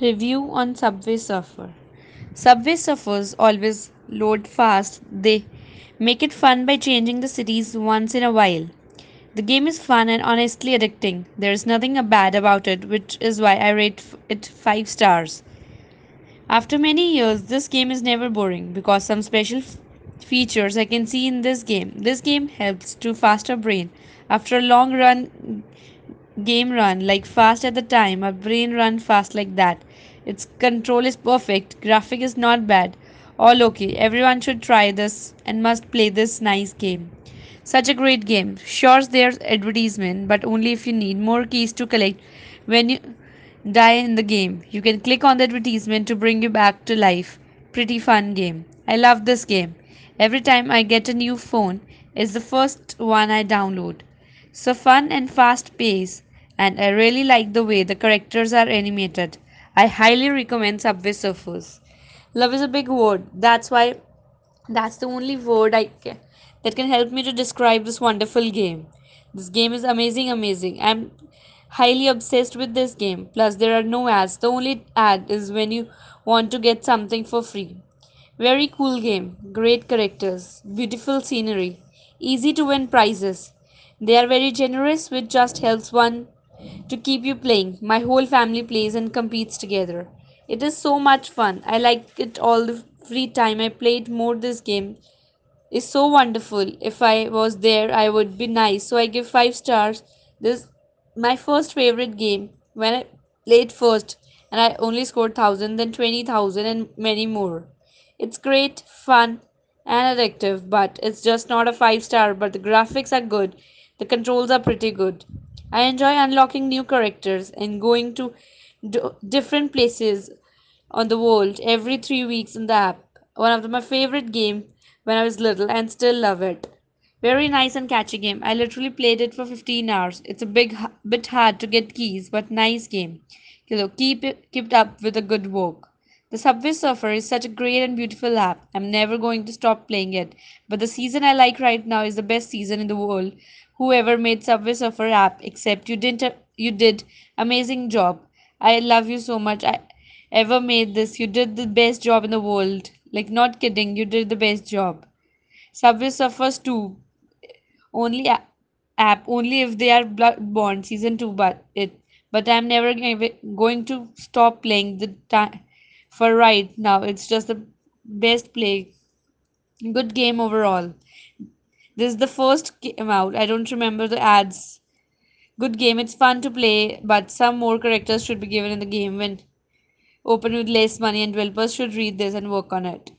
Review on Subway Surfer. Subway Surfers always load fast. They make it fun by changing the cities once in a while. The game is fun and honestly addicting. There is nothing bad about it, which is why I rate it 5 stars. After many years, this game is never boring because some special features I can see in this game. This game helps to faster brain. After a long run game run like fast at the time, my brain run fast like that. Its control is perfect, graphic is not bad. All okay. Everyone should try this and must play this nice game. Such a great game. Sure, there's advertisement, but only if you need more keys to collect when you die in the game. You can click on the advertisement to bring you back to life. Pretty fun game. I love this game. Every time I get a new phone, it's the first one I download. So fun and fast pace, and I really like the way the characters are animated. I highly recommend Subway Surfers. Love is a big word. That's why that's the only word I can, that can help me to describe this wonderful game. This game is amazing, amazing. I'm highly obsessed with this game. Plus, there are no ads. The only ad is when you want to get something for free. Very cool game. Great characters. Beautiful scenery. Easy to win prizes. They are very generous, which just helps one to keep you playing. My whole family plays and competes together. It is so much fun. I like it all the free time I played more this game is so wonderful. If I was there, I would be nice. So I give 5 stars. This my first favorite game when I played first and I only scored 1000 then 20000 and many more. It's great, fun and addictive, but it's just not a 5 star, but the graphics are good. The controls are pretty good. I enjoy unlocking new characters and going to d- different places on the world every 3 weeks in the app. One of the, my favorite game when I was little and still love it. Very nice and catchy game. I literally played it for 15 hours. It's a big bit hard to get keys, but nice game. You know, keep it keep it up with a good work. The Subway Surfer is such a great and beautiful app. I'm never going to stop playing it. But the season I like right now is the best season in the world. Whoever made Subway Surfer app, except you didn't you did amazing job. I love you so much. I ever made this. You did the best job in the world. Like not kidding, you did the best job. Subway Surfers 2 only app only if they are Bloodborne season 2 but it but I'm never going to stop playing the time for right now it's just the best play good game overall this is the first game out. I don't remember the ads. Good game. It's fun to play but some more characters should be given in the game when open with less money and developers should read this and work on it